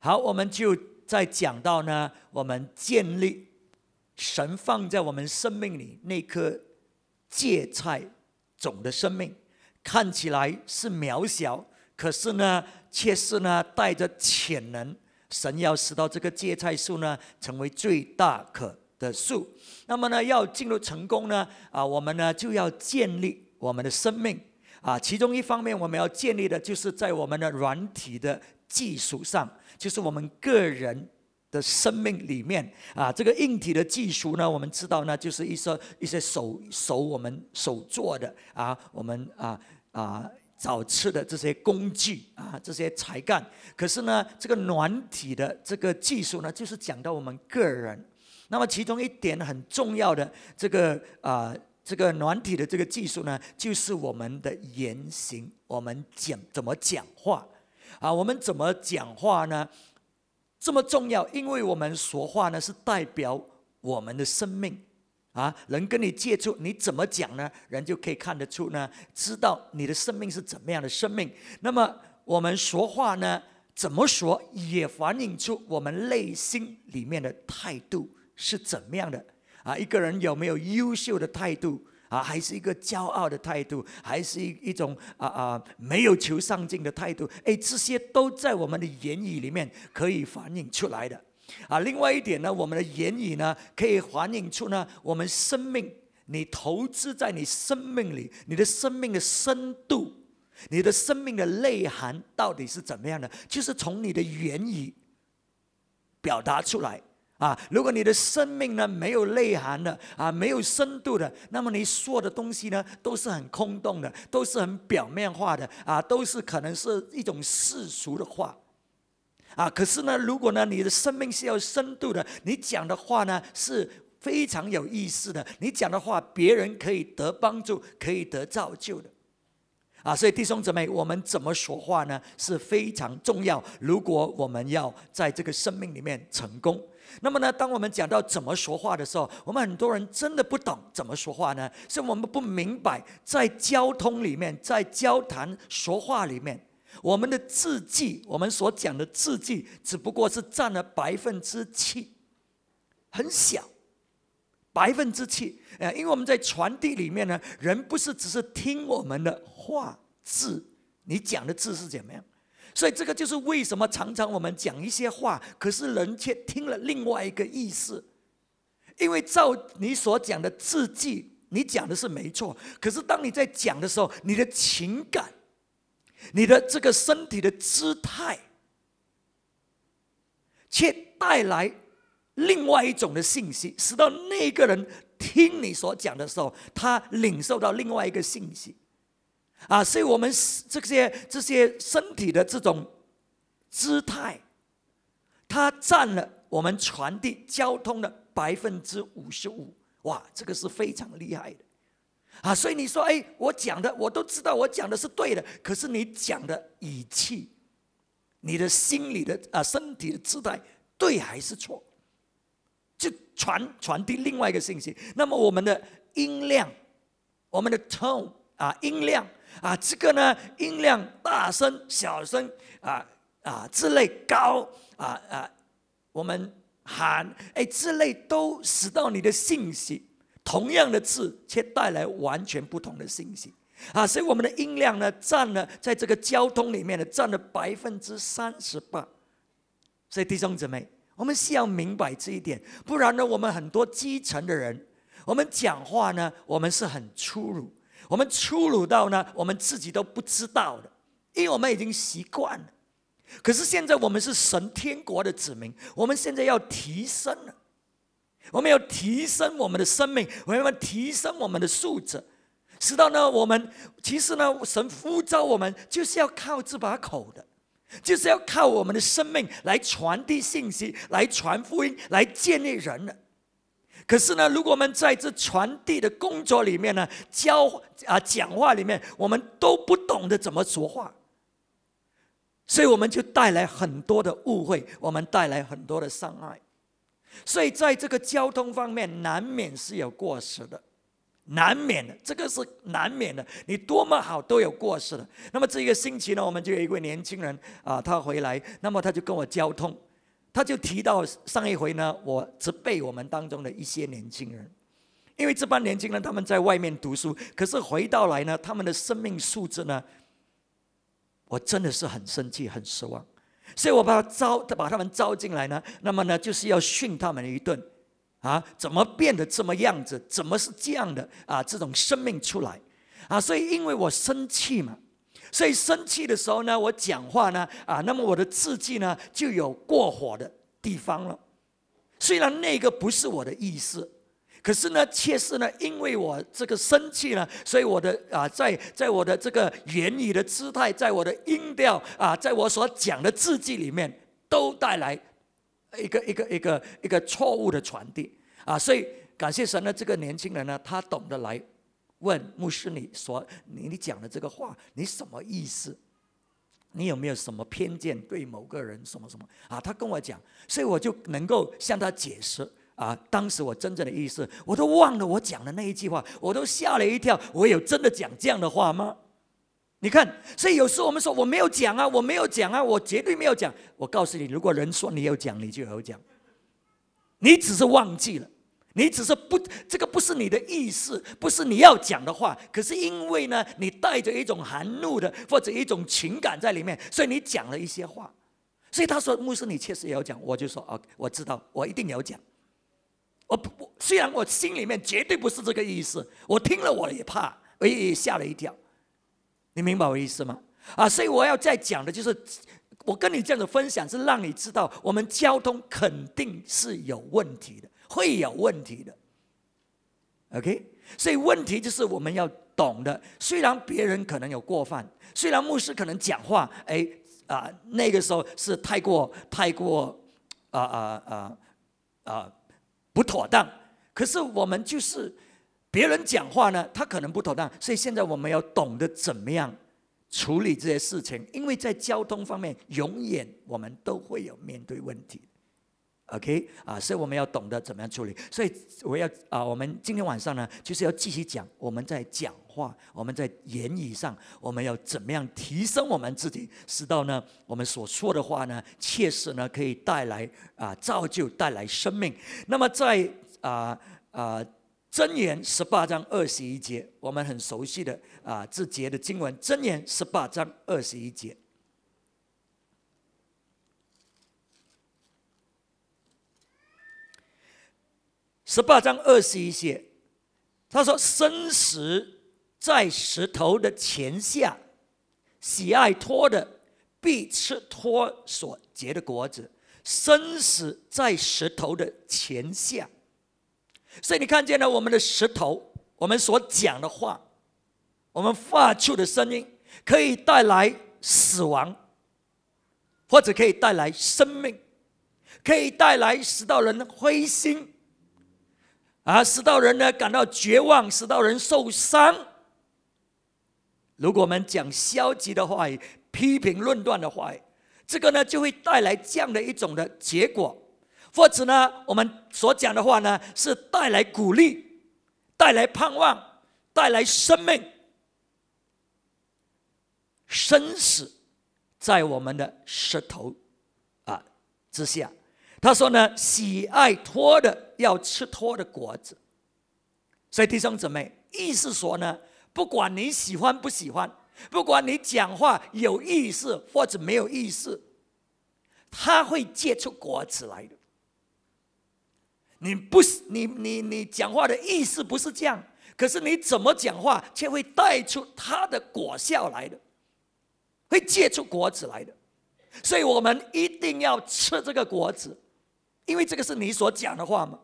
好，我们就在讲到呢，我们建立神放在我们生命里那颗芥菜种的生命，看起来是渺小，可是呢，却是呢带着潜能。神要使到这个芥菜树呢，成为最大可的树。那么呢，要进入成功呢，啊，我们呢就要建立我们的生命啊。其中一方面，我们要建立的就是在我们的软体的技术上，就是我们个人的生命里面啊。这个硬体的技术呢，我们知道呢，就是一些一些手手我们手做的啊，我们啊啊。找吃的这些工具啊，这些才干。可是呢，这个软体的这个技术呢，就是讲到我们个人。那么其中一点很重要的这个啊，这个软体的这个技术呢，就是我们的言行，我们讲怎么讲话啊？我们怎么讲话呢？这么重要，因为我们说话呢，是代表我们的生命。啊，人跟你接触，你怎么讲呢？人就可以看得出呢，知道你的生命是怎么样的生命。那么我们说话呢，怎么说也反映出我们内心里面的态度是怎么样的啊？一个人有没有优秀的态度啊？还是一个骄傲的态度？还是一一种啊啊没有求上进的态度？哎，这些都在我们的言语里面可以反映出来的。啊，另外一点呢，我们的言语呢，可以反映出呢，我们生命，你投资在你生命里，你的生命的深度，你的生命的内涵到底是怎么样的？就是从你的言语表达出来啊。如果你的生命呢没有内涵的啊，没有深度的，那么你说的东西呢都是很空洞的，都是很表面化的啊，都是可能是一种世俗的话。啊，可是呢，如果呢，你的生命是要深度的，你讲的话呢是非常有意思的，你讲的话别人可以得帮助，可以得造就的，啊，所以弟兄姊妹，我们怎么说话呢是非常重要。如果我们要在这个生命里面成功，那么呢，当我们讲到怎么说话的时候，我们很多人真的不懂怎么说话呢，是我们不明白在交通里面，在交谈说话里面。我们的字迹，我们所讲的字迹，只不过是占了百分之七，很小，百分之七。呃，因为我们在传递里面呢，人不是只是听我们的话字，你讲的字是怎么样？所以这个就是为什么常常我们讲一些话，可是人却听了另外一个意思。因为照你所讲的字迹，你讲的是没错，可是当你在讲的时候，你的情感。你的这个身体的姿态，却带来另外一种的信息，使到那个人听你所讲的时候，他领受到另外一个信息，啊，所以我们这些这些身体的这种姿态，它占了我们传递交通的百分之五十五，哇，这个是非常厉害的。啊，所以你说，哎，我讲的我都知道，我讲的是对的。可是你讲的语气，你的心理的啊，身体的姿态，对还是错？就传传递另外一个信息。那么我们的音量，我们的 tone 啊，音量啊，这个呢，音量大声、小声啊啊之类高啊啊，我们喊哎之类都使到你的信息。同样的字，却带来完全不同的信息啊！所以我们的音量呢，占了在这个交通里面呢，占了百分之三十八。所以弟兄姊妹，我们需要明白这一点，不然呢，我们很多基层的人，我们讲话呢，我们是很粗鲁，我们粗鲁到呢，我们自己都不知道的，因为我们已经习惯了。可是现在我们是神天国的子民，我们现在要提升了。我们要提升我们的生命，我们要提升我们的素质，使到呢，我们其实呢，神呼召我们就是要靠这把口的，就是要靠我们的生命来传递信息，来传福音，来建立人的。可是呢，如果我们在这传递的工作里面呢，教啊讲话里面，我们都不懂得怎么说话，所以我们就带来很多的误会，我们带来很多的伤害。所以，在这个交通方面，难免是有过失的，难免的，这个是难免的。你多么好都有过失的。那么这一个星期呢，我们就有一位年轻人啊，他回来，那么他就跟我交通，他就提到上一回呢，我责备我们当中的一些年轻人，因为这帮年轻人他们在外面读书，可是回到来呢，他们的生命素质呢，我真的是很生气、很失望，所以我把他招，把他们招进来呢，那么呢，就是要训他们一顿。啊，怎么变得这么样子？怎么是这样的啊？这种生命出来啊！所以因为我生气嘛，所以生气的时候呢，我讲话呢啊，那么我的字迹呢就有过火的地方了。虽然那个不是我的意思，可是呢，却是呢，因为我这个生气呢，所以我的啊，在在我的这个言语的姿态，在我的音调啊，在我所讲的字迹里面，都带来。一个一个一个一个错误的传递啊，所以感谢神呢，这个年轻人呢，他懂得来问牧师，你说你你讲的这个话，你什么意思？你有没有什么偏见对某个人什么什么啊？他跟我讲，所以我就能够向他解释啊，当时我真正的意思，我都忘了我讲的那一句话，我都吓了一跳，我有真的讲这样的话吗？你看，所以有时候我们说我没有讲啊，我没有讲啊，我绝对没有讲。我告诉你，如果人说你有讲，你就有讲。你只是忘记了，你只是不，这个不是你的意思，不是你要讲的话。可是因为呢，你带着一种含怒的或者一种情感在里面，所以你讲了一些话。所以他说牧师，你确实也要讲。我就说哦，我知道，我一定要讲。我不，虽然我心里面绝对不是这个意思，我听了我也怕，我也吓了一跳。你明白我意思吗？啊，所以我要再讲的就是，我跟你这样的分享是让你知道，我们交通肯定是有问题的，会有问题的。OK，所以问题就是我们要懂的。虽然别人可能有过犯，虽然牧师可能讲话，哎啊，那个时候是太过太过啊啊啊啊不妥当，可是我们就是。别人讲话呢，他可能不妥当，所以现在我们要懂得怎么样处理这些事情，因为在交通方面，永远我们都会有面对问题，OK 啊，所以我们要懂得怎么样处理。所以我要啊，我们今天晚上呢，就是要继续讲我们在讲话，我们在言语上，我们要怎么样提升我们自己，使到呢我们所说的话呢，切实呢可以带来啊造就，带来生命。那么在啊啊。箴言十八章二十一节，我们很熟悉的啊，字节的经文。箴言十八章二十一节，十八章二十一节，他说：“生死在石头的前下，喜爱托的必吃托所结的果子。生死在石头的前下。”所以你看见了我们的石头，我们所讲的话，我们发出的声音，可以带来死亡，或者可以带来生命，可以带来使到人灰心，啊，使到人呢感到绝望，使到人受伤。如果我们讲消极的话语、批评论断的话语，这个呢就会带来这样的一种的结果。或者呢，我们所讲的话呢，是带来鼓励、带来盼望、带来生命。生死在我们的舌头啊之下。他说呢，喜爱托的要吃脱的果子。所以弟兄姊妹，意思说呢，不管你喜欢不喜欢，不管你讲话有意思或者没有意思，他会结出果子来的。你不是你你你讲话的意思不是这样，可是你怎么讲话却会带出他的果效来的，会结出果子来的，所以我们一定要吃这个果子，因为这个是你所讲的话嘛，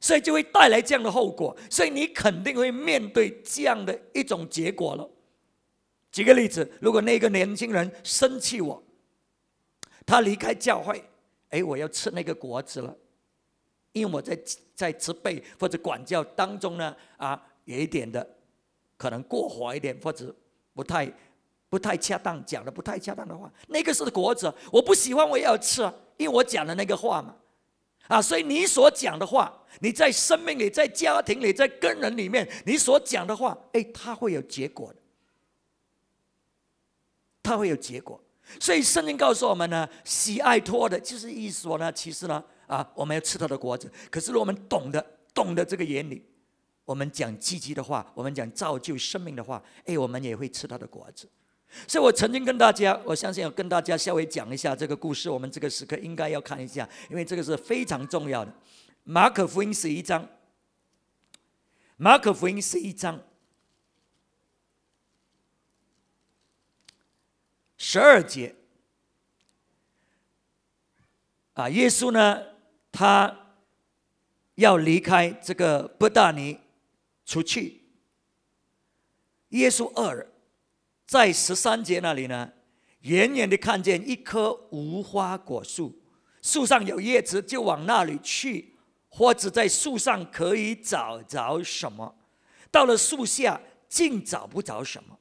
所以就会带来这样的后果，所以你肯定会面对这样的一种结果了。举个例子，如果那个年轻人生气我，他离开教会，哎，我要吃那个果子了。因为我在在责备或者管教当中呢，啊，有一点的可能过火一点，或者不太不太恰当，讲的不太恰当的话，那个是果子，我不喜欢，我也要吃，因为我讲的那个话嘛，啊，所以你所讲的话，你在生命里、在家庭里、在跟人里面，你所讲的话，哎，它会有结果的，它会有结果。所以圣经告诉我们呢，喜爱托的，就是意思说呢，其实呢，啊，我们要吃他的果子。可是我们懂得懂得这个原理，我们讲积极的话，我们讲造就生命的话，哎，我们也会吃他的果子。所以我曾经跟大家，我相信要跟大家稍微讲一下这个故事。我们这个时刻应该要看一下，因为这个是非常重要的。马可福音十一章，马可福音十一章。十二节啊，耶稣呢，他要离开这个伯大尼出去。耶稣二人在十三节那里呢，远远的看见一棵无花果树，树上有叶子，就往那里去，或者在树上可以找着什么。到了树下，竟找不着什么，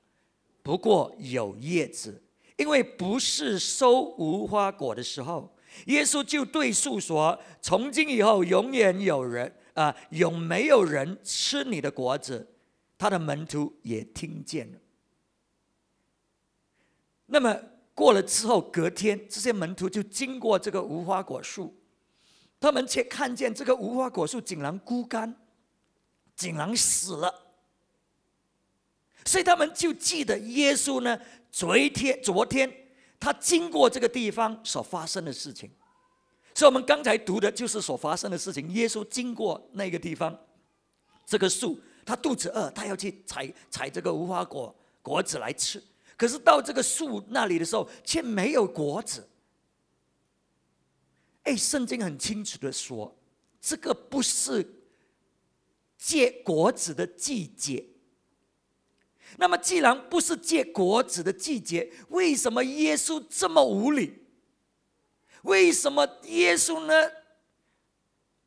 不过有叶子。因为不是收无花果的时候，耶稣就对树说：“从今以后，永远有人啊，永没有人吃你的果子。”他的门徒也听见了。那么过了之后，隔天，这些门徒就经过这个无花果树，他们却看见这个无花果树竟然枯干，竟然死了。所以他们就记得耶稣呢。昨天，昨天他经过这个地方所发生的事情，所以我们刚才读的就是所发生的事情。耶稣经过那个地方，这个树，他肚子饿，他要去采采这个无花果果子来吃。可是到这个树那里的时候，却没有果子。哎，圣经很清楚的说，这个不是结果子的季节。那么，既然不是结果子的季节，为什么耶稣这么无理？为什么耶稣呢？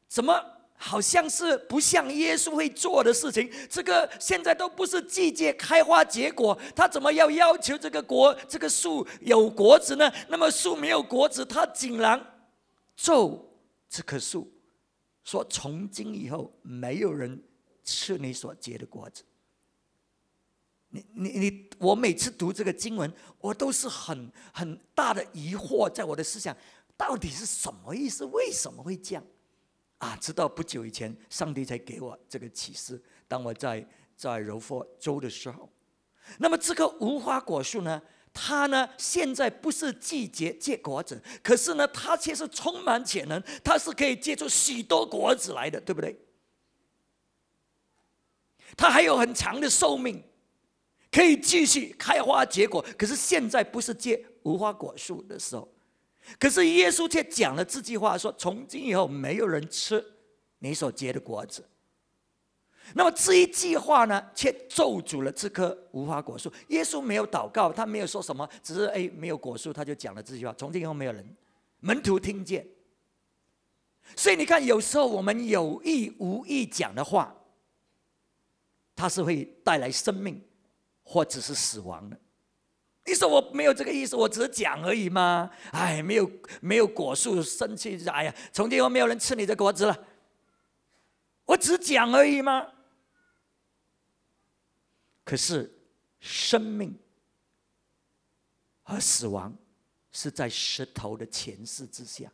怎么好像是不像耶稣会做的事情？这个现在都不是季节开花结果，他怎么要要求这个果这个树有果子呢？那么树没有果子，他竟然咒这棵树，说从今以后没有人吃你所结的果子。你你你，我每次读这个经文，我都是很很大的疑惑，在我的思想，到底是什么意思？为什么会这样？啊，直到不久以前，上帝才给我这个启示。当我在在柔佛州的时候，那么这个无花果树呢，它呢现在不是季节结果子，可是呢，它却是充满潜能，它是可以结出许多果子来的，对不对？它还有很长的寿命。可以继续开花结果，可是现在不是结无花果树的时候。可是耶稣却讲了这句话，说：“从今以后，没有人吃你所结的果子。”那么这一句话呢，却咒诅了这棵无花果树。耶稣没有祷告，他没有说什么，只是哎，没有果树，他就讲了这句话：“从今以后，没有人。”门徒听见。所以你看，有时候我们有意无意讲的话，它是会带来生命。或者是死亡的，你说我没有这个意思，我只是讲而已吗？哎，没有没有果树生气，哎呀，从今后没有人吃你的果子了。我只讲而已吗？可是生命和死亡是在石头的前世之下，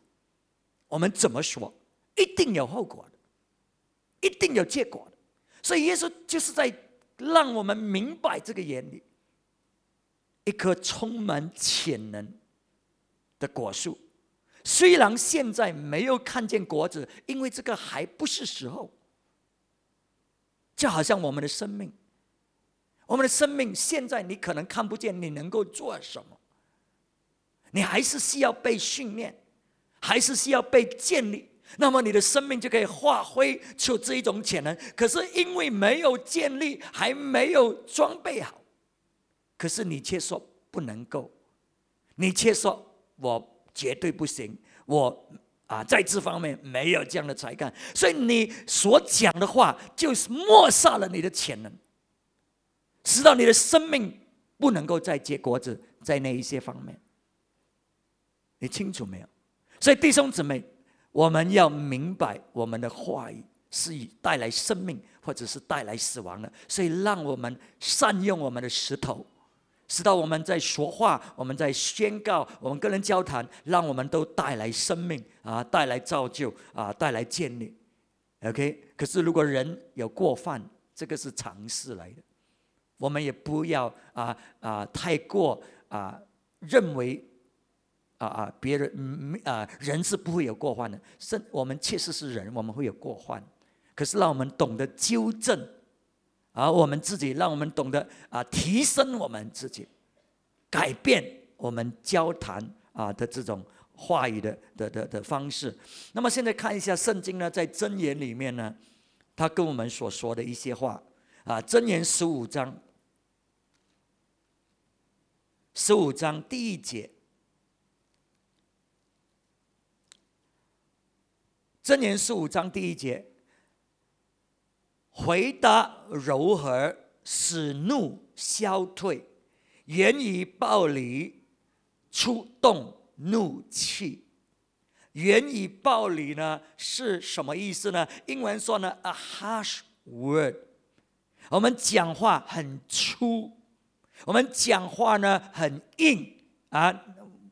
我们怎么说，一定有后果的，一定有结果的。所以耶稣就是在。让我们明白这个原理：一棵充满潜能的果树，虽然现在没有看见果子，因为这个还不是时候。就好像我们的生命，我们的生命现在你可能看不见，你能够做什么？你还是需要被训练，还是需要被建立。那么你的生命就可以发挥出这一种潜能。可是因为没有建立，还没有装备好，可是你却说不能够，你却说我绝对不行，我啊在这方面没有这样的才干，所以你所讲的话就是抹杀了你的潜能，使到你的生命不能够再结果子，在那一些方面，你清楚没有？所以弟兄姊妹。我们要明白我们的话语是以带来生命，或者是带来死亡的。所以，让我们善用我们的石头，使到我们在说话，我们在宣告，我们跟人交谈，让我们都带来生命啊，带来造就啊，带来建立。OK。可是，如果人有过犯，这个是常事来的。我们也不要啊啊太过啊认为啊啊别人嗯啊人是不会有过患的，是我们确实是人，我们会有过患。可是让我们懂得纠正，而我们自己，让我们懂得啊提升我们自己，改变我们交谈啊的这种话语的的的的方式。那么现在看一下圣经呢，在箴言里面呢，他跟我们所说的一些话啊，箴言十五章。十五章第一节，箴言十五章第一节，回答柔和，使怒消退；言语暴力，出动怒气。言语暴力呢是什么意思呢？英文说呢，a harsh word。我们讲话很粗。我们讲话呢很硬啊，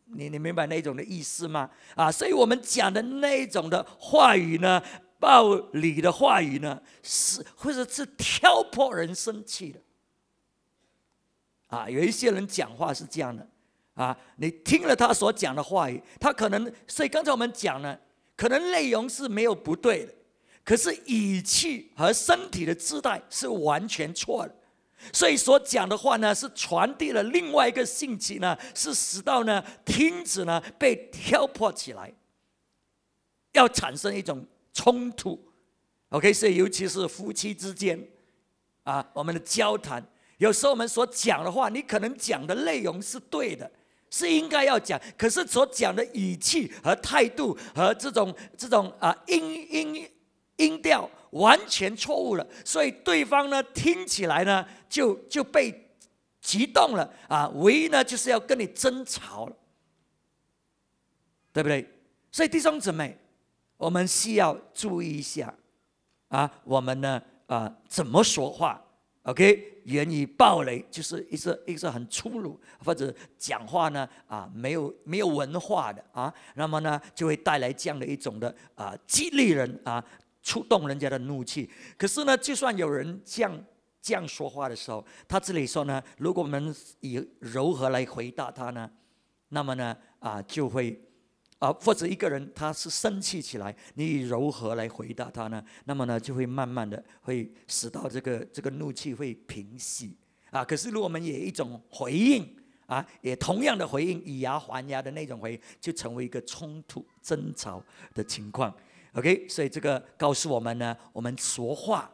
你你明白那种的意思吗？啊，所以我们讲的那种的话语呢，暴力的话语呢，是或者是挑拨人生气的。啊，有一些人讲话是这样的啊，你听了他所讲的话语，他可能所以刚才我们讲呢，可能内容是没有不对的，可是语气和身体的姿态是完全错的。所以所讲的话呢，是传递了另外一个信息呢，是使到呢听者呢被挑拨起来，要产生一种冲突。OK，所以尤其是夫妻之间啊，我们的交谈，有时候我们所讲的话，你可能讲的内容是对的，是应该要讲，可是所讲的语气和态度和这种这种啊音音音调。完全错误了，所以对方呢听起来呢就就被激动了啊，唯一呢就是要跟你争吵了，对不对？所以弟兄姊妹，我们需要注意一下啊，我们呢啊怎么说话？OK，言语暴雷就是一个一个很粗鲁或者讲话呢啊没有没有文化的啊，那么呢就会带来这样的一种的啊激励人啊。触动人家的怒气，可是呢，就算有人这样这样说话的时候，他这里说呢，如果我们以柔和来回答他呢，那么呢，啊，就会啊，或者一个人他是生气起来，你以柔和来回答他呢，那么呢，就会慢慢的会使到这个这个怒气会平息啊。可是如果我们也一种回应啊，也同样的回应，以牙还牙的那种回应，就成为一个冲突争吵的情况。OK，所以这个告诉我们呢，我们说话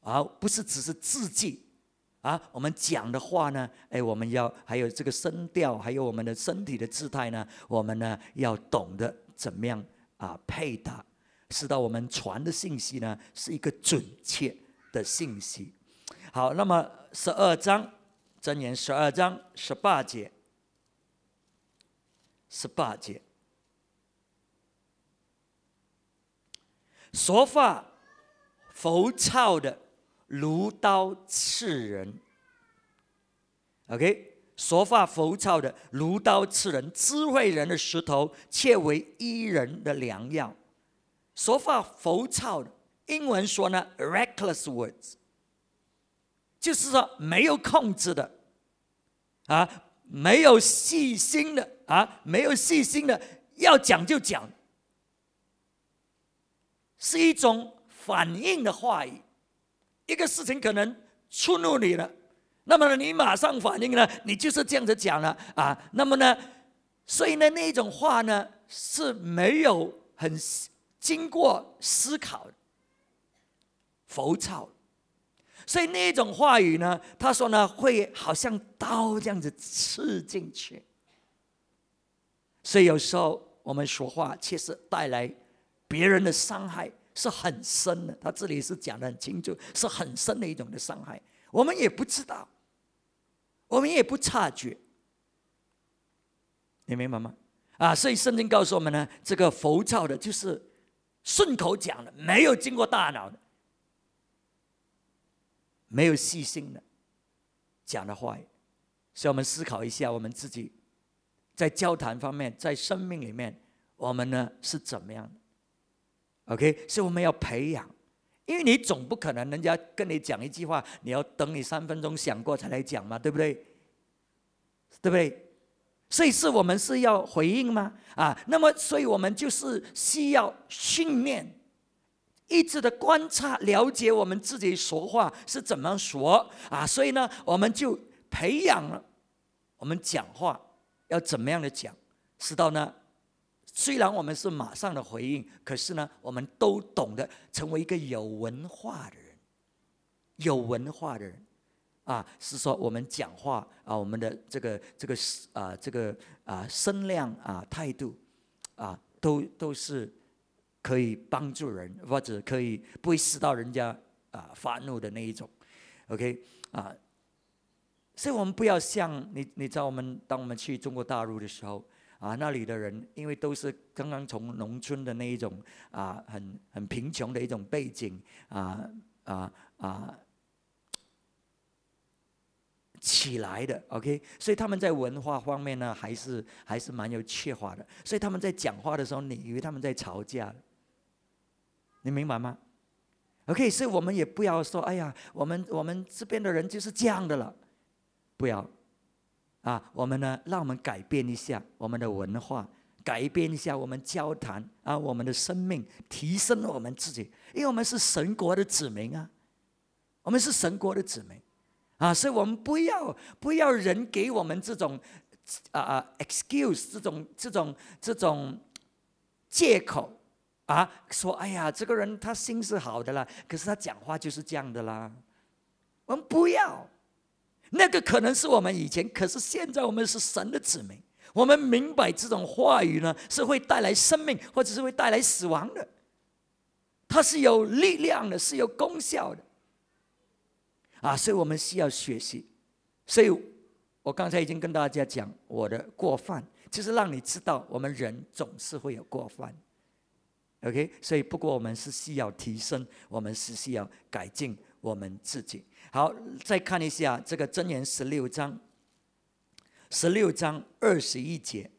啊，不是只是字迹啊，我们讲的话呢，哎，我们要还有这个声调，还有我们的身体的姿态呢，我们呢要懂得怎么样啊配搭，使到我们传的信息呢是一个准确的信息。好，那么十二章箴言十二章十八节，十八节。说话浮躁的如刀刺人，OK？说话浮躁的如刀刺人，智慧人的石头却为伊人的良药。说话浮躁的，英文说呢，reckless words，就是说没有控制的，啊，没有细心的，啊，没有细心的，要讲就讲。是一种反应的话语，一个事情可能触怒你了，那么呢，你马上反应呢，你就是这样子讲了啊。那么呢，所以呢，那一种话呢是没有很经过思考，浮躁。所以那一种话语呢，他说呢，会好像刀这样子刺进去。所以有时候我们说话确实带来。别人的伤害是很深的，他这里是讲的很清楚，是很深的一种的伤害。我们也不知道，我们也不察觉，你明白吗？啊，所以圣经告诉我们呢，这个浮躁的，就是顺口讲的，没有经过大脑的，没有细心的讲的话，所以我们思考一下，我们自己在交谈方面，在生命里面，我们呢是怎么样的？OK，所以我们要培养，因为你总不可能人家跟你讲一句话，你要等你三分钟想过才来讲嘛，对不对？对不对？所以是我们是要回应吗？啊，那么所以我们就是需要训练，一直的观察、了解我们自己说话是怎么说啊。所以呢，我们就培养了我们讲话要怎么样的讲，知道呢，虽然我们是马上的回应，可是呢，我们都懂得成为一个有文化的人，有文化的人。啊，是说我们讲话啊，我们的这个这个啊这个啊声量啊态度啊，都都是可以帮助人，或者可以不会使到人家啊发怒的那一种，OK？啊，所以我们不要像你你知道我们当我们去中国大陆的时候啊，那里的人因为都是刚刚从农村的那一种啊很很贫穷的一种背景啊啊啊。起来的，OK，所以他们在文化方面呢，还是还是蛮有缺乏的。所以他们在讲话的时候，你以为他们在吵架，你明白吗？OK，所以我们也不要说，哎呀，我们我们这边的人就是这样的了，不要啊，我们呢，让我们改变一下我们的文化，改变一下我们交谈啊，我们的生命，提升我们自己，因为我们是神国的子民啊，我们是神国的子民。啊，所以我们不要不要人给我们这种啊啊 excuse 这种这种这种借口啊，说哎呀，这个人他心是好的啦，可是他讲话就是这样的啦。我们不要，那个可能是我们以前，可是现在我们是神的子民，我们明白这种话语呢是会带来生命，或者是会带来死亡的，它是有力量的，是有功效的。啊，所以我们需要学习。所以我刚才已经跟大家讲我的过犯，就是让你知道我们人总是会有过犯。OK，所以不过我们是需要提升，我们是需要改进我们自己。好，再看一下这个箴言十六章，十六章二十一节，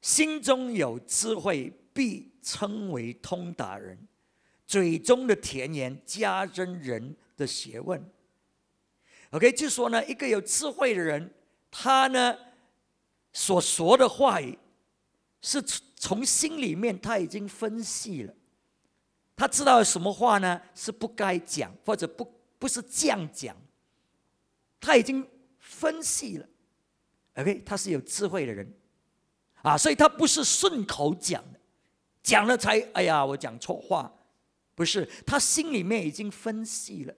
心中有智慧，必称为通达人。嘴中的甜言加增人的学问。OK，就说呢，一个有智慧的人，他呢所说的话语是从心里面他已经分析了，他知道什么话呢是不该讲，或者不不是这样讲，他已经分析了。OK，他是有智慧的人啊，所以他不是顺口讲的，讲了才哎呀，我讲错话。不是，他心里面已经分析了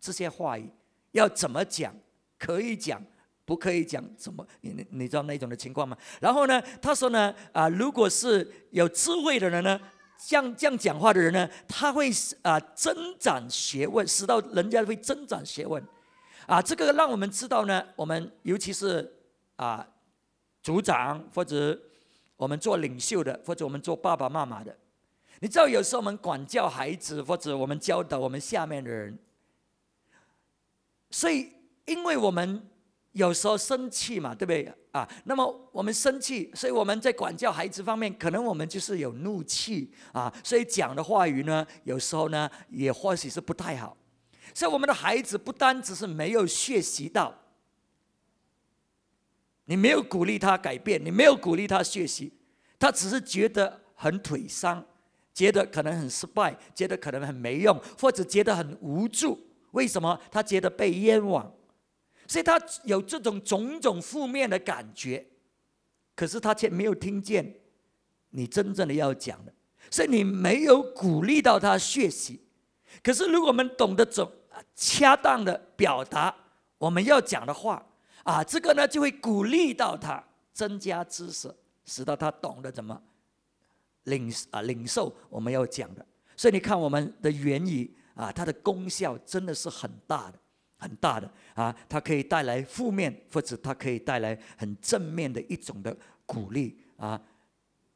这些话语要怎么讲，可以讲，不可以讲，怎么你你你知道那种的情况吗？然后呢，他说呢，啊，如果是有智慧的人呢，像这样讲话的人呢，他会啊增长学问，使到人家会增长学问，啊，这个让我们知道呢，我们尤其是啊组长或者我们做领袖的，或者我们做爸爸妈妈的。你知道，有时候我们管教孩子，或者我们教导我们下面的人，所以，因为我们有时候生气嘛，对不对啊？那么我们生气，所以我们在管教孩子方面，可能我们就是有怒气啊，所以讲的话语呢，有时候呢，也或许是不太好。所以我们的孩子不单只是没有学习到，你没有鼓励他改变，你没有鼓励他学习，他只是觉得很颓丧。觉得可能很失败，觉得可能很没用，或者觉得很无助。为什么？他觉得被冤枉，所以他有这种种种负面的感觉。可是他却没有听见你真正的要讲的，所以你没有鼓励到他学习。可是如果我们懂得怎恰当的表达我们要讲的话啊，这个呢就会鼓励到他增加知识，使到他懂得怎么。领啊，领受我们要讲的，所以你看我们的言语啊，它的功效真的是很大的，很大的啊，它可以带来负面，或者它可以带来很正面的一种的鼓励啊。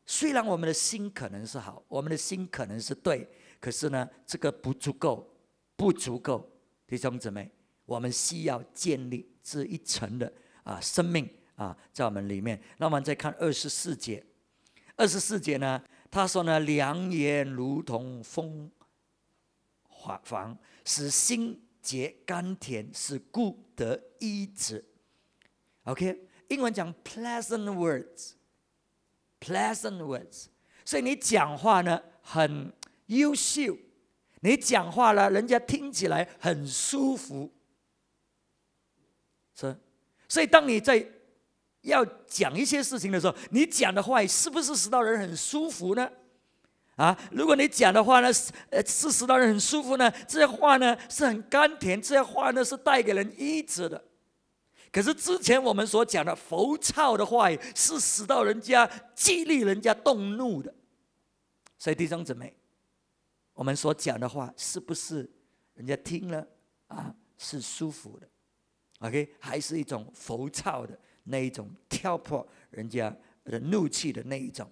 虽然我们的心可能是好，我们的心可能是对，可是呢，这个不足够，不足够，弟兄姊妹，我们需要建立这一层的啊生命啊在我们里面。那我们再看二十四节，二十四节呢，他说呢，良言如同风华房，使心结甘甜，使故得医治。OK，英文讲 pleasant words。Pleasant words，所以你讲话呢很优秀，你讲话呢人家听起来很舒服，是。所以当你在要讲一些事情的时候，你讲的话是不是使到人很舒服呢？啊，如果你讲的话呢是呃是使到人很舒服呢，这些话呢是很甘甜，这些话呢是带给人医治的。可是之前我们所讲的浮躁的话，是使到人家激励人家动怒的。所以弟兄姊妹，我们所讲的话，是不是人家听了啊是舒服的？OK，还是一种浮躁的那一种挑破人家的怒气的那一种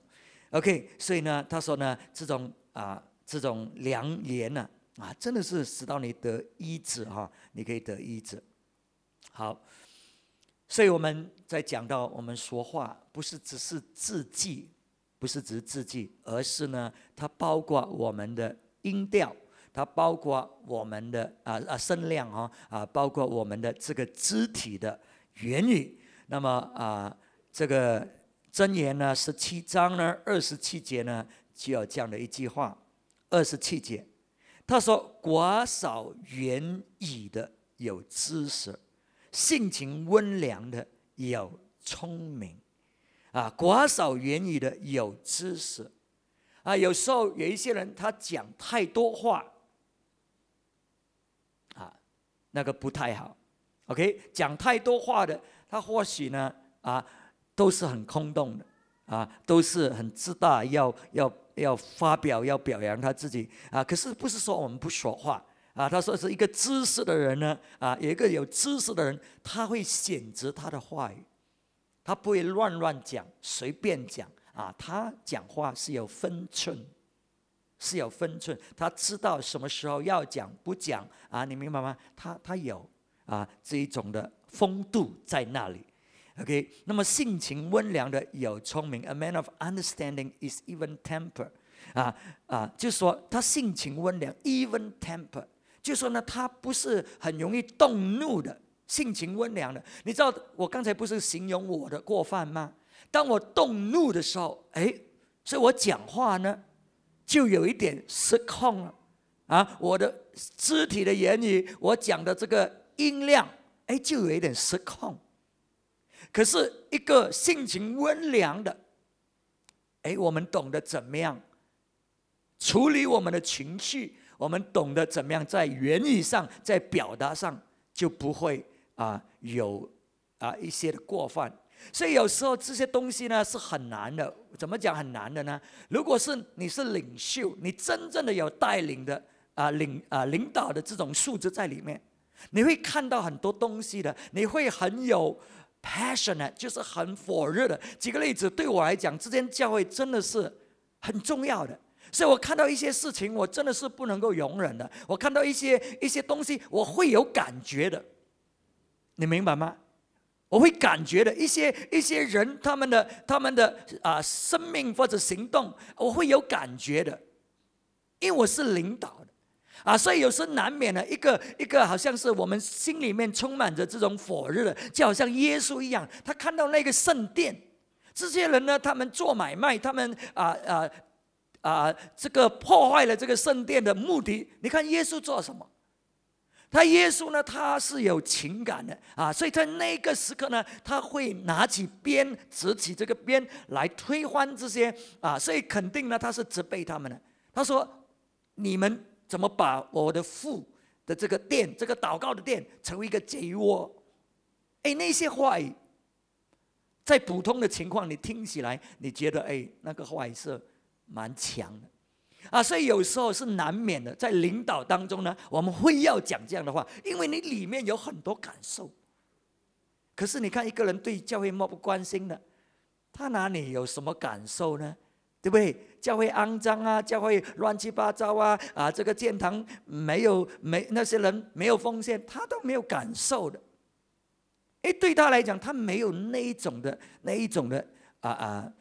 ？OK，所以呢，他说呢，这种啊这种良言呢啊，真的是使到你得医治哈，你可以得医治。好。所以我们在讲到我们说话，不是只是字迹，不是只是字迹，而是呢，它包括我们的音调，它包括我们的啊啊声量啊啊，包括我们的这个肢体的言语。那么啊，这个箴言呢，十七章呢，二十七节呢，就有这样的一句话：二十七节，他说：“寡少言语的有知识。”性情温良的有聪明，啊，寡少言语的有知识，啊，有时候有一些人他讲太多话，啊，那个不太好，OK，讲太多话的，他或许呢，啊，都是很空洞的，啊，都是很自大，要要要发表，要表扬他自己，啊，可是不是说我们不说话。啊，他说是一个知识的人呢，啊，有一个有知识的人，他会选择他的话语，他不会乱乱讲，随便讲啊，他讲话是有分寸，是有分寸，他知道什么时候要讲不讲啊，你明白吗？他他有啊这一种的风度在那里，OK，那么性情温良的有聪明，A man of understanding is even temper，啊啊，就说他性情温良，even temper。就说呢，他不是很容易动怒的，性情温良的。你知道我刚才不是形容我的过犯吗？当我动怒的时候，哎，所以我讲话呢，就有一点失控了啊！我的肢体的言语，我讲的这个音量，哎，就有一点失控。可是一个性情温良的，哎，我们懂得怎么样处理我们的情绪。我们懂得怎么样在言语上，在表达上就不会啊有啊一些的过犯，所以有时候这些东西呢是很难的。怎么讲很难的呢？如果是你是领袖，你真正的有带领的啊领啊领导的这种素质在里面，你会看到很多东西的，你会很有 passionate，就是很火热的。举个例子，对我来讲，这间教会真的是很重要的。所以我看到一些事情，我真的是不能够容忍的。我看到一些一些东西，我会有感觉的。你明白吗？我会感觉的。一些一些人，他们的他们的啊生命或者行动，我会有感觉的。因为我是领导啊，所以有时难免的一个一个，好像是我们心里面充满着这种火热的，就好像耶稣一样，他看到那个圣殿，这些人呢，他们做买卖，他们啊啊。啊，这个破坏了这个圣殿的目的。你看耶稣做什么？他耶稣呢？他是有情感的啊，所以在那个时刻呢，他会拿起鞭，执起这个鞭来推翻这些啊，所以肯定呢，他是责备他们的。他说：“你们怎么把我的父的这个殿，这个祷告的殿，成为一个贼窝？”哎，那些话语，在普通的情况，你听起来，你觉得哎，那个话语是。蛮强的啊，所以有时候是难免的，在领导当中呢，我们会要讲这样的话，因为你里面有很多感受。可是你看一个人对教会漠不关心的，他哪里有什么感受呢？对不对？教会肮脏啊，教会乱七八糟啊，啊，这个建堂没有没那些人没有奉献，他都没有感受的。哎，对他来讲，他没有那一种的那一种的啊啊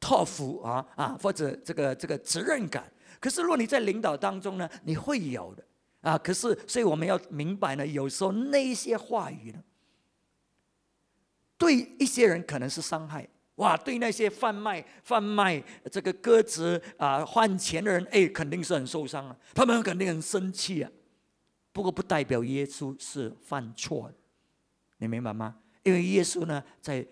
托付啊啊，或者这个这个责任感。可是，如果你在领导当中呢，你会有的啊。可是，所以我们要明白呢，有时候那一些话语呢，对一些人可能是伤害。哇，对那些贩卖贩卖这个鸽子啊换钱的人，哎，肯定是很受伤啊，他们肯定很生气啊。不过，不代表耶稣是犯错的。你明白吗？因为耶稣呢，在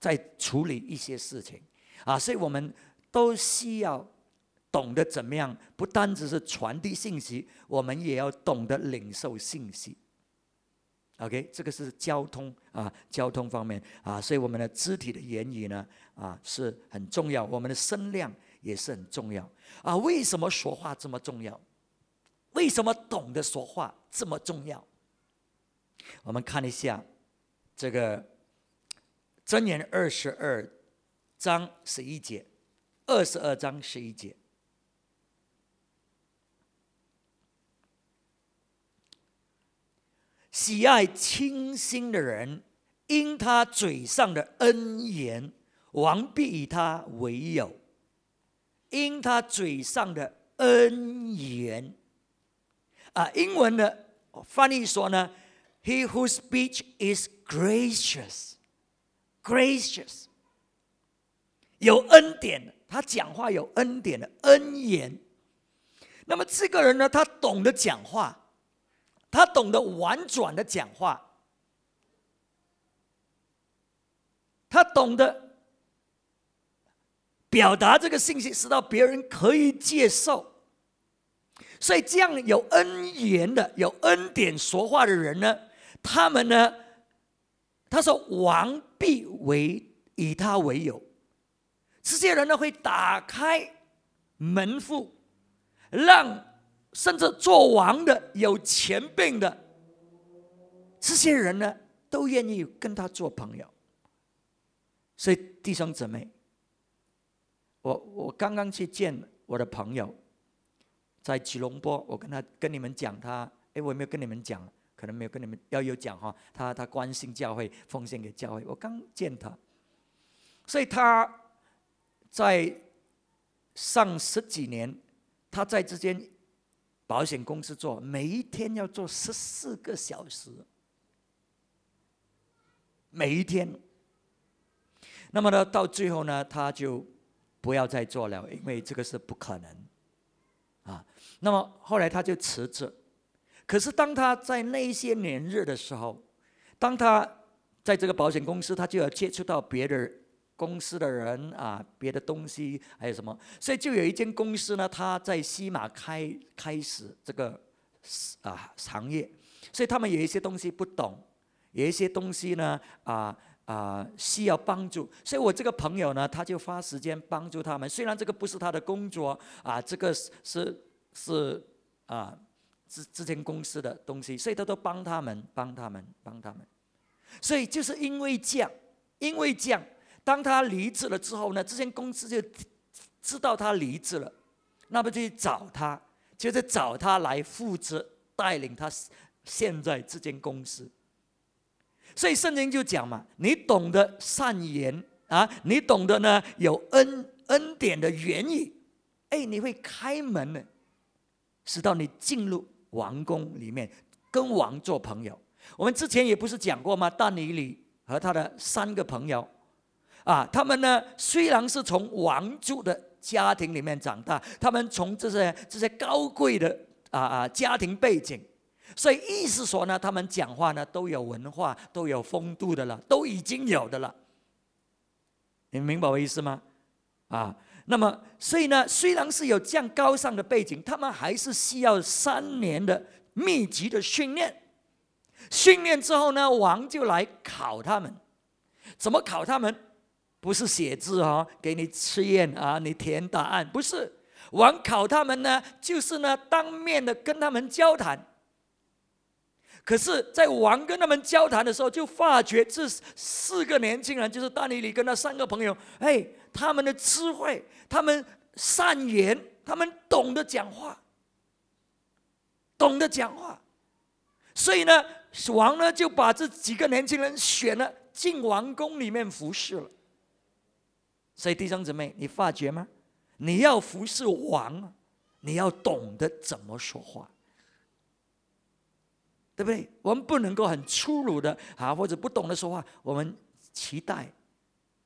在处理一些事情啊，所以我们都需要懂得怎么样，不单只是传递信息，我们也要懂得领受信息。OK，这个是交通啊，交通方面啊，所以我们的肢体的言语呢啊是很重要，我们的声量也是很重要啊。为什么说话这么重要？为什么懂得说话这么重要？我们看一下这个箴言二十二章十一节，二十二章十一节，喜爱清心的人，因他嘴上的恩言，王必以他为友；因他嘴上的恩言，啊，英文的翻译说呢？He whose speech is gracious, gracious，有恩典，他讲话有恩典的恩言。那么这个人呢，他懂得讲话，他懂得婉转的讲话，他懂得表达这个信息，使到别人可以接受。所以，这样有恩言的、有恩典说话的人呢？他们呢？他说：“王必为以他为友。”这些人呢，会打开门户，让甚至做王的、有钱病的这些人呢，都愿意跟他做朋友。所以，弟兄姊妹，我我刚刚去见我的朋友，在吉隆坡，我跟他跟你们讲他，哎，我有没有跟你们讲？可能没有跟你们要有讲哈，他他关心教会，奉献给教会。我刚见他，所以他在上十几年，他在这间保险公司做，每一天要做十四个小时，每一天。那么呢，到最后呢，他就不要再做了，因为这个是不可能啊。那么后来他就辞职。可是当他在那些年日的时候，当他在这个保险公司，他就要接触到别的公司的人啊，别的东西还有什么，所以就有一间公司呢，他在西马开开始这个啊行业，所以他们有一些东西不懂，有一些东西呢啊啊需要帮助，所以我这个朋友呢，他就花时间帮助他们，虽然这个不是他的工作啊，这个是是啊。这这间公司的东西，所以他都帮他们，帮他们，帮他们。所以就是因为这样，因为这样，当他离职了之后呢，这间公司就知道他离职了，那么就去找他，就是找他来负责带领他现在这间公司。所以圣经就讲嘛，你懂得善言啊，你懂得呢有恩恩典的原意，哎，你会开门呢，使到你进入。王宫里面跟王做朋友，我们之前也不是讲过吗？但尼里和他的三个朋友，啊，他们呢虽然是从王族的家庭里面长大，他们从这些这些高贵的啊啊家庭背景，所以意思说呢，他们讲话呢都有文化，都有风度的了，都已经有的了。你明白我意思吗？啊。那么，所以呢，虽然是有这样高尚的背景，他们还是需要三年的密集的训练。训练之后呢，王就来考他们。怎么考他们？不是写字哈，给你测验啊，你填答案，不是。王考他们呢，就是呢，当面的跟他们交谈。可是，在王跟他们交谈的时候，就发觉这四个年轻人，就是大尼里跟他三个朋友，哎。他们的智慧，他们善言，他们懂得讲话，懂得讲话。所以呢，王呢就把这几个年轻人选了进王宫里面服侍了。所以弟兄姊妹，你发觉吗？你要服侍王，你要懂得怎么说话。对不对？我们不能够很粗鲁的啊，或者不懂得说话。我们期待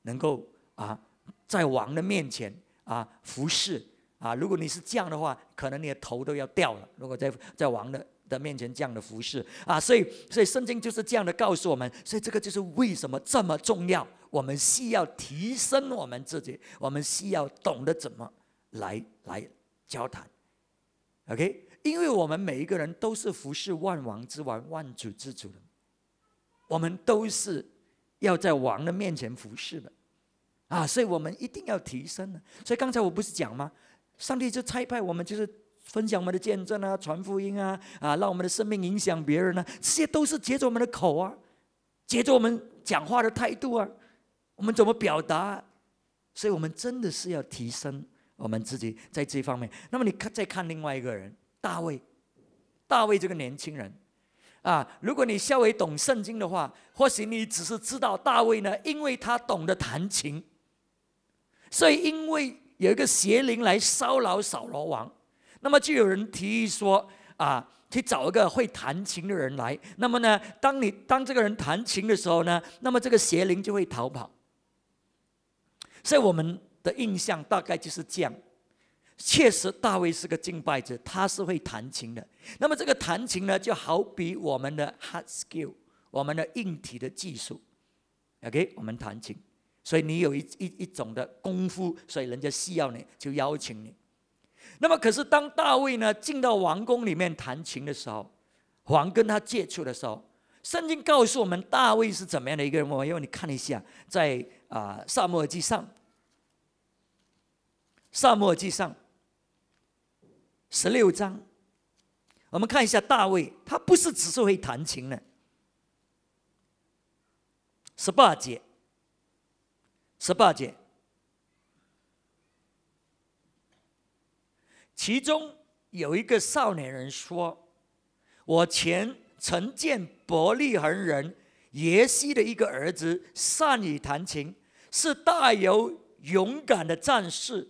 能够啊，在王的面前啊服侍啊。如果你是这样的话，可能你的头都要掉了。如果在在王的的面前这样的服侍啊，所以所以圣经就是这样的告诉我们。所以这个就是为什么这么重要。我们需要提升我们自己，我们需要懂得怎么来来交谈。OK。因为我们每一个人都是服侍万王之王、万主之主的，我们都是要在王的面前服侍的，啊，所以我们一定要提升的。所以刚才我不是讲吗？上帝就差派我们，就是分享我们的见证啊，传福音啊，啊，让我们的生命影响别人呢，这些都是接着我们的口啊，接着我们讲话的态度啊，我们怎么表达？所以我们真的是要提升我们自己在这方面。那么你看，再看另外一个人。大卫，大卫这个年轻人，啊，如果你稍微懂圣经的话，或许你只是知道大卫呢，因为他懂得弹琴，所以因为有一个邪灵来骚扰扫罗王，那么就有人提议说，啊，去找一个会弹琴的人来，那么呢，当你当这个人弹琴的时候呢，那么这个邪灵就会逃跑。所以我们的印象大概就是这样。确实，大卫是个敬拜者，他是会弹琴的。那么，这个弹琴呢，就好比我们的 hard skill，我们的硬体的技术。OK，我们弹琴，所以你有一一一种的功夫，所以人家需要你，就邀请你。那么，可是当大卫呢进到王宫里面弹琴的时候，王跟他接触的时候，圣经告诉我们大卫是怎么样的一个人。我要你看一下，在啊《萨母尔记上》，《萨母尔记上》。十六章，我们看一下大卫，他不是只是会弹琴的。十八节，十八节，其中有一个少年人说：“我前曾见伯利恒人耶西的一个儿子，善于弹琴，是大有勇敢的战士，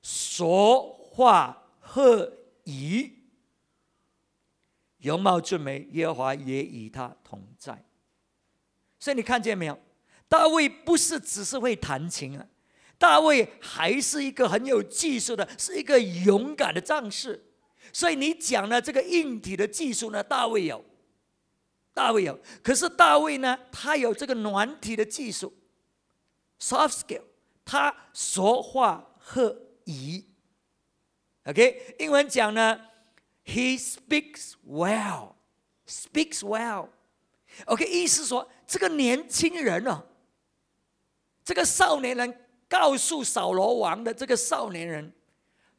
说话和。”以容貌俊美，耶和华也与他同在。所以你看见没有？大卫不是只是会弹琴啊，大卫还是一个很有技术的，是一个勇敢的战士。所以你讲的这个硬体的技术呢，大卫有，大卫有。可是大卫呢，他有这个软体的技术，soft skill，他说话和以。OK，英文讲呢，He speaks well，speaks well。OK，意思说这个年轻人哦，这个少年人告诉扫罗王的这个少年人，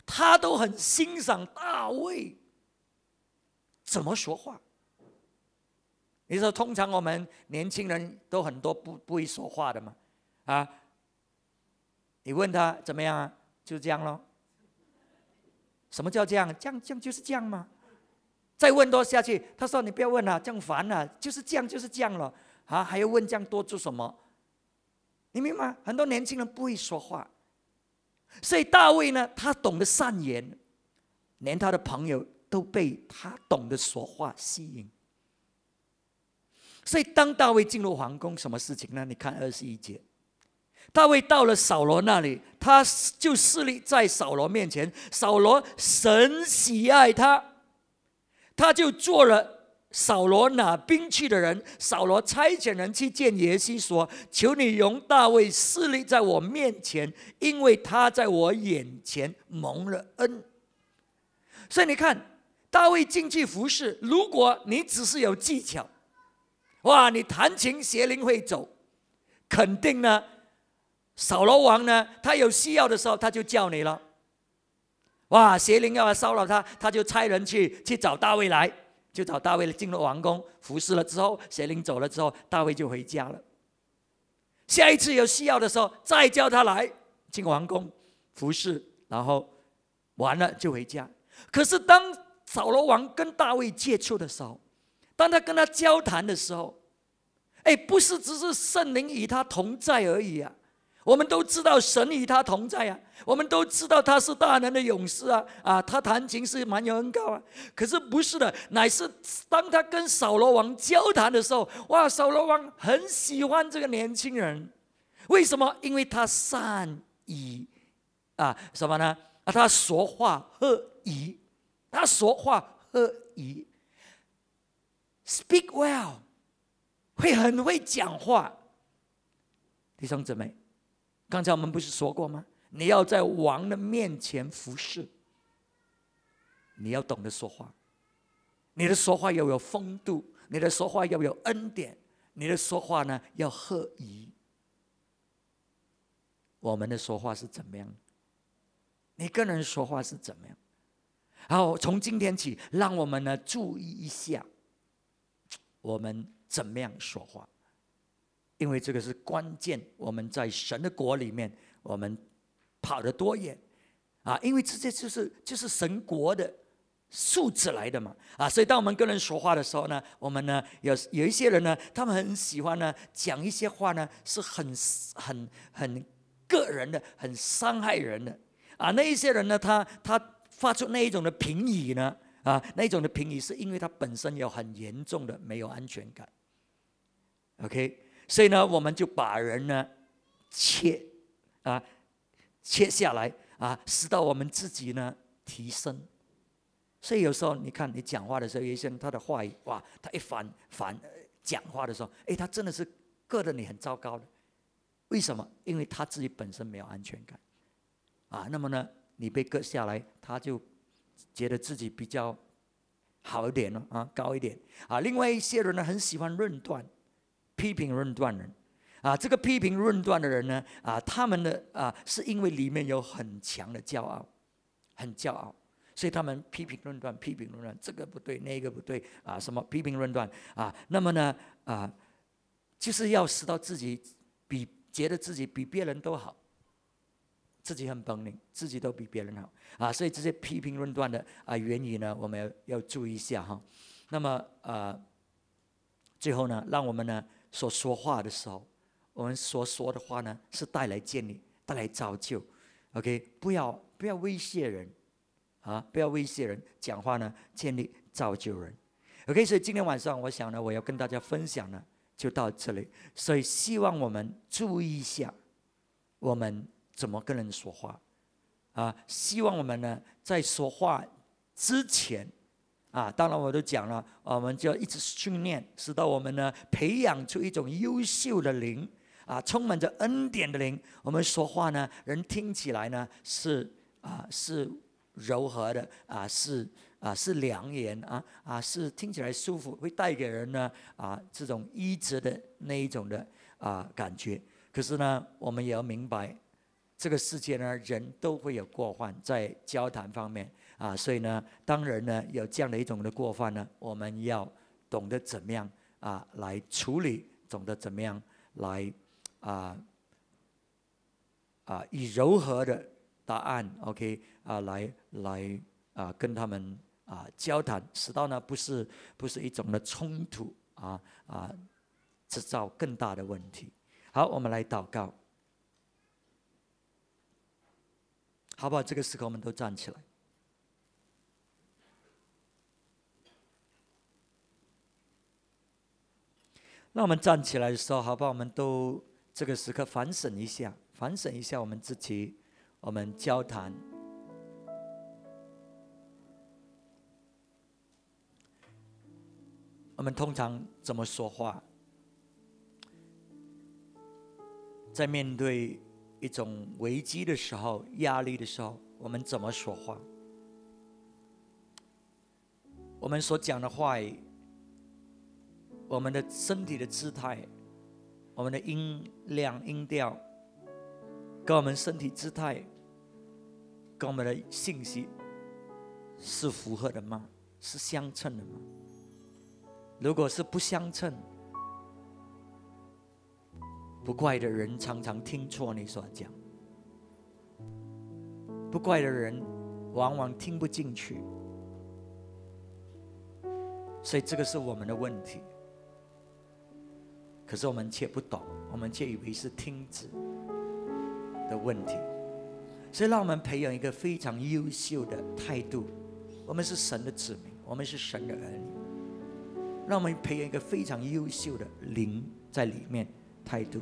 他都很欣赏大卫怎么说话。你说，通常我们年轻人都很多不不会说话的嘛，啊？你问他怎么样啊？就这样咯。什么叫这样？这样这样就是这样吗？再问多下去，他说：“你不要问了，这样烦了，就是这样就是这样了啊！还要问这样多做什么？你明白吗？很多年轻人不会说话，所以大卫呢，他懂得善言，连他的朋友都被他懂得说话吸引。所以当大卫进入皇宫，什么事情呢？你看二十一节。大卫到了扫罗那里，他就势力在扫罗面前。扫罗神喜爱他，他就做了扫罗拿兵器的人。扫罗差遣人去见耶西，说：“求你容大卫势力在我面前，因为他在我眼前蒙了恩。”所以你看，大卫进去服侍，如果你只是有技巧，哇，你弹琴邪灵会走，肯定呢。扫罗王呢，他有需要的时候，他就叫你了。哇，邪灵要来骚扰他，他就差人去去找大卫来，就找大卫进入王宫服侍了之后，邪灵走了之后，大卫就回家了。下一次有需要的时候，再叫他来，进王宫服侍，然后完了就回家。可是当扫罗王跟大卫接触的时候，当他跟他交谈的时候，哎，不是只是圣灵与他同在而已啊！我们都知道神与他同在啊，我们都知道他是大能的勇士啊啊，他弹琴是蛮有恩高啊。可是不是的，乃是当他跟扫罗王交谈的时候，哇，扫罗王很喜欢这个年轻人，为什么？因为他善以啊什么呢？啊，他说话和宜。他说话和宜，speak well，会很会讲话。弟兄姊妹，刚才我们不是说过吗？你要在王的面前服侍，你要懂得说话，你的说话要有风度，你的说话要有恩典，你的说话呢要合宜。我们的说话是怎么样？你个人说话是怎么样？然后从今天起，让我们呢注意一下，我们怎么样说话，因为这个是关键。我们在神的国里面，我们跑得多远啊？因为这些就是就是神国的素质来的嘛啊！所以当我们跟人说话的时候呢，我们呢有有一些人呢，他们很喜欢呢讲一些话呢，是很很很个人的，很伤害人的啊。那一些人呢，他他。发出那一种的评语呢？啊，那一种的评语是因为他本身有很严重的没有安全感。OK，所以呢，我们就把人呢切啊切下来啊，使到我们自己呢提升。所以有时候你看你讲话的时候，有些人他的话语哇，他一反反讲话的时候，哎，他真的是硌得你很糟糕的。为什么？因为他自己本身没有安全感啊。那么呢？你被割下来，他就觉得自己比较好一点了啊，高一点啊。另外一些人呢，很喜欢论断、批评论断人啊。这个批评论断的人呢，啊，他们的啊，是因为里面有很强的骄傲，很骄傲，所以他们批评论断、批评论断，这个不对，那个不对啊，什么批评论断啊？那么呢，啊，就是要使到自己比觉得自己比别人都好。自己很本领，自己都比别人好啊，所以这些批评论断的啊言语呢，我们要要注意一下哈。那么呃，最后呢，让我们呢所说话的时候，我们所说的话呢是带来建立、带来造就。OK，不要不要威胁人啊，不要威胁人，讲话呢建立造就人。OK，所以今天晚上我想呢，我要跟大家分享呢就到这里。所以希望我们注意一下我们。怎么跟人说话啊？希望我们呢，在说话之前啊，当然我都讲了，我们就要一直训练，使到我们呢，培养出一种优秀的灵啊，充满着恩典的灵。我们说话呢，人听起来呢是啊是柔和的啊，是啊是良言啊啊是听起来舒服，会带给人呢啊这种医治的那一种的啊感觉。可是呢，我们也要明白。这个世界呢，人都会有过患，在交谈方面啊，所以呢，当人呢有这样的一种的过犯呢，我们要懂得怎么样啊来处理，懂得怎么样来啊啊以柔和的答案，OK 啊来来啊跟他们啊交谈，使到呢不是不是一种的冲突啊啊制造更大的问题。好，我们来祷告。好不好？这个时刻我们都站起来。那我们站起来的时候，好不好？我们都这个时刻反省一下，反省一下我们自己，我们交谈，我们通常怎么说话？在面对。一种危机的时候、压力的时候，我们怎么说话？我们所讲的话语，我们的身体的姿态，我们的音量、音调，跟我们身体姿态，跟我们的信息是符合的吗？是相称的吗？如果是不相称，不怪的人常常听错你所讲，不怪的人往往听不进去，所以这个是我们的问题。可是我们却不懂，我们却以为是听子的问题，所以让我们培养一个非常优秀的态度。我们是神的子民，我们是神的儿女，让我们培养一个非常优秀的灵在里面态度。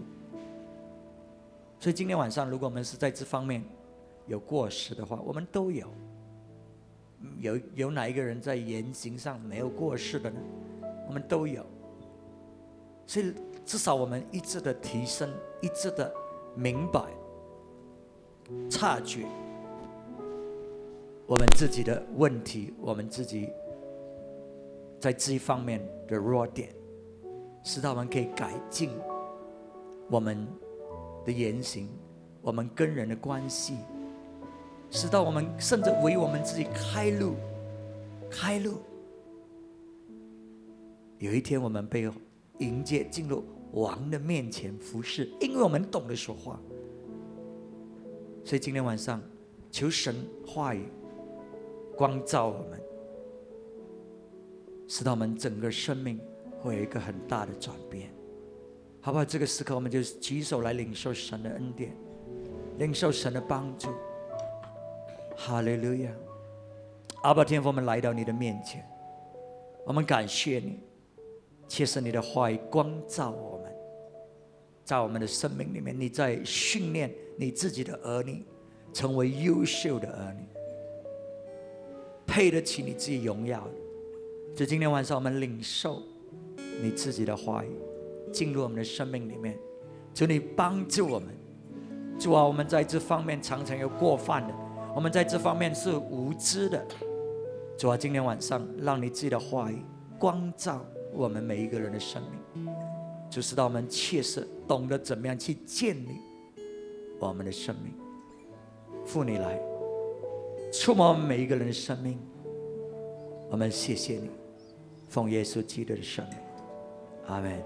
所以今天晚上，如果我们是在这方面有过失的话，我们都有。有有哪一个人在言行上没有过失的呢？我们都有。所以。至少我们一直的提升，一直的明白、察觉我们自己的问题，我们自己在这一方面的弱点，使到我们可以改进我们的言行，我们跟人的关系，使到我们甚至为我们自己开路、开路。有一天，我们被迎接进入。王的面前服侍，因为我们懂得说话，所以今天晚上求神话语光照我们，使到我们整个生命会有一个很大的转变，好不好？这个时刻我们就举手来领受神的恩典，领受神的帮助。哈利路亚！阿爸天父，我们来到你的面前，我们感谢你，其实你的话语光照我们。在我们的生命里面，你在训练你自己的儿女，成为优秀的儿女，配得起你自己荣耀。就今天晚上，我们领受你自己的话语，进入我们的生命里面。求你帮助我们，主啊，我们在这方面常常有过犯的，我们在这方面是无知的。主啊，今天晚上，让你自己的话语光照我们每一个人的生命。就是让我们切实懂得怎么样去建立我们的生命。父你来触摸我们每一个人的生命，我们谢谢你，奉耶稣基督的生命，阿门。